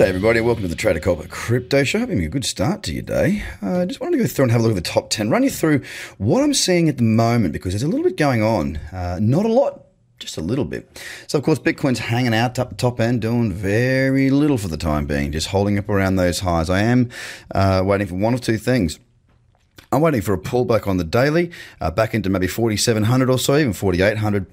G'day everybody, welcome to the Trader Cobb Crypto Show. Having a good start to your day. I uh, just wanted to go through and have a look at the top 10, run you through what I'm seeing at the moment because there's a little bit going on. Uh, not a lot, just a little bit. So, of course, Bitcoin's hanging out up the top end, doing very little for the time being, just holding up around those highs. I am uh, waiting for one of two things. I'm waiting for a pullback on the daily, uh, back into maybe 4,700 or so, even 4,800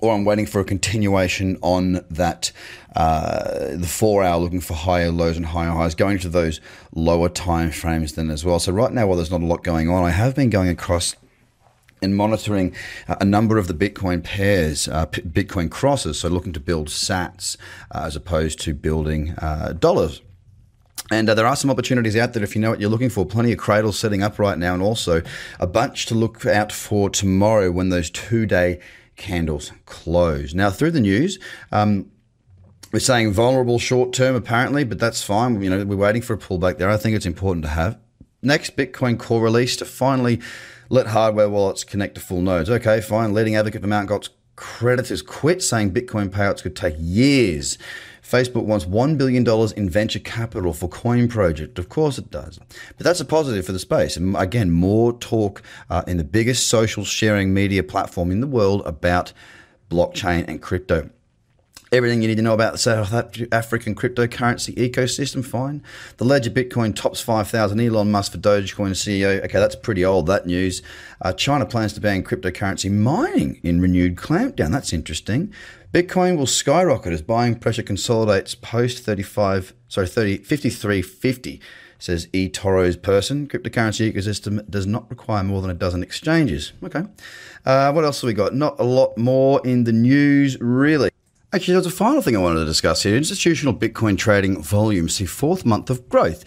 or I'm waiting for a continuation on that uh, the four hour looking for higher lows and higher highs, going to those lower time frames then as well. So right now, while there's not a lot going on, I have been going across and monitoring a number of the Bitcoin pairs, uh, Bitcoin crosses, so looking to build sats uh, as opposed to building uh, dollars. And uh, there are some opportunities out there if you know what you're looking for. Plenty of cradles setting up right now, and also a bunch to look out for tomorrow when those two day candles close. Now, through the news, um, we're saying vulnerable short term apparently, but that's fine. You know, we're waiting for a pullback there. I think it's important to have. Next, Bitcoin core release to finally let hardware wallets connect to full nodes. Okay, fine. Leading advocate for Mt. Gox creditors quit, saying Bitcoin payouts could take years. Facebook wants $1 billion in venture capital for Coin Project. Of course it does. But that's a positive for the space. And again, more talk uh, in the biggest social sharing media platform in the world about blockchain and crypto. Everything you need to know about the South African cryptocurrency ecosystem, fine. The ledger Bitcoin tops 5,000. Elon Musk for Dogecoin CEO. Okay, that's pretty old, that news. Uh, China plans to ban cryptocurrency mining in renewed clampdown. That's interesting. Bitcoin will skyrocket as buying pressure consolidates post 35, sorry, 30, 5350, says eToro's person. Cryptocurrency ecosystem does not require more than a dozen exchanges. Okay. Uh, what else have we got? Not a lot more in the news, really. Actually, there's a final thing I wanted to discuss here. Institutional Bitcoin trading volume see fourth month of growth.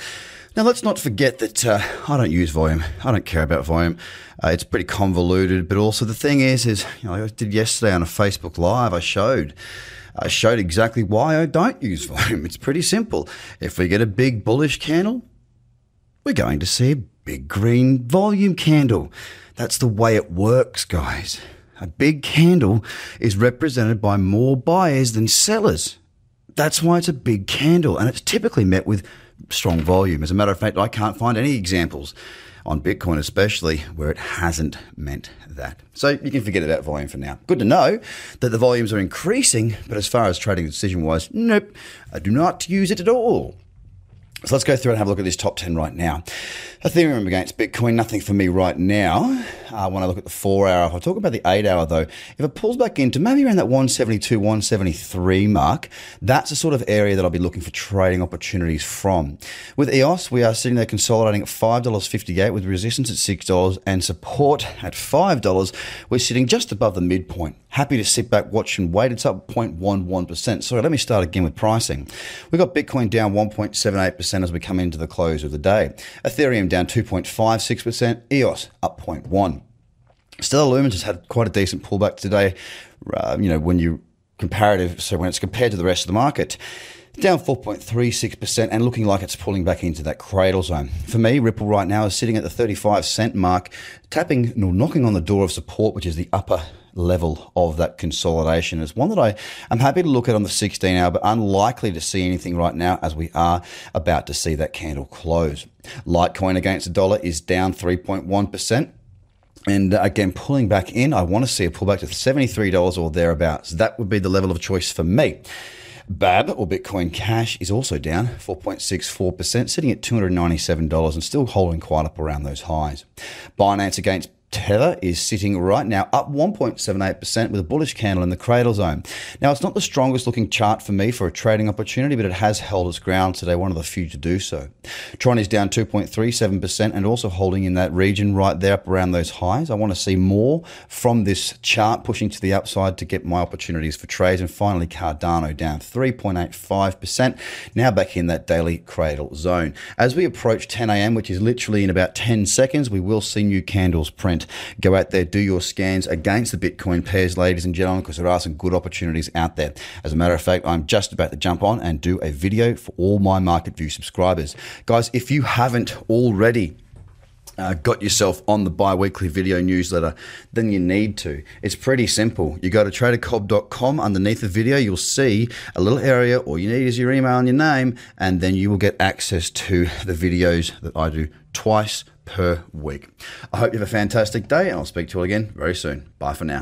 Now, let's not forget that uh, I don't use volume. I don't care about volume. Uh, it's pretty convoluted. But also, the thing is, is you know, I did yesterday on a Facebook Live. I showed, I showed exactly why I don't use volume. It's pretty simple. If we get a big bullish candle, we're going to see a big green volume candle. That's the way it works, guys. A big candle is represented by more buyers than sellers. That's why it's a big candle, and it's typically met with strong volume. As a matter of fact, I can't find any examples on Bitcoin, especially where it hasn't meant that. So you can forget about volume for now. Good to know that the volumes are increasing, but as far as trading decision wise, nope, I do not use it at all. So let's go through and have a look at this top 10 right now. Ethereum against Bitcoin, nothing for me right now. Uh, when I look at the four hour, if I talk about the eight hour though, if it pulls back into maybe around that 172, 173 mark, that's the sort of area that I'll be looking for trading opportunities from. With EOS, we are sitting there consolidating at $5.58 with resistance at $6 and support at $5. We're sitting just above the midpoint. Happy to sit back, watch and wait. It's up 0.11%. Sorry, let me start again with pricing. We've got Bitcoin down 1.78% as we come into the close of the day. Ethereum down 2.56%, EOS up 0.1. Stellar Lumens has had quite a decent pullback today. Uh, you know, when you comparative, so when it's compared to the rest of the market, down 4.36% and looking like it's pulling back into that cradle zone. For me, Ripple right now is sitting at the 35 cent mark, tapping, or knocking on the door of support, which is the upper level of that consolidation. It's one that I am happy to look at on the 16 hour, but unlikely to see anything right now as we are about to see that candle close. Litecoin against the dollar is down 3.1%. And again, pulling back in, I want to see a pullback to $73 or thereabouts. That would be the level of choice for me. BAB or Bitcoin Cash is also down 4.64%, sitting at $297 and still holding quite up around those highs. Binance against Tether is sitting right now up 1.78% with a bullish candle in the cradle zone. Now, it's not the strongest looking chart for me for a trading opportunity, but it has held its ground today, one of the few to do so. Tron is down 2.37% and also holding in that region right there up around those highs. I want to see more from this chart pushing to the upside to get my opportunities for trades. And finally, Cardano down 3.85%, now back in that daily cradle zone. As we approach 10 a.m., which is literally in about 10 seconds, we will see new candles print. Go out there, do your scans against the Bitcoin pairs, ladies and gentlemen, because there are some good opportunities out there. As a matter of fact, I'm just about to jump on and do a video for all my Market View subscribers. Guys, if you haven't already, uh, got yourself on the bi-weekly video newsletter, then you need to. It's pretty simple. You go to tradercobb.com Underneath the video, you'll see a little area. All you need is your email and your name, and then you will get access to the videos that I do twice per week. I hope you have a fantastic day, and I'll speak to you all again very soon. Bye for now.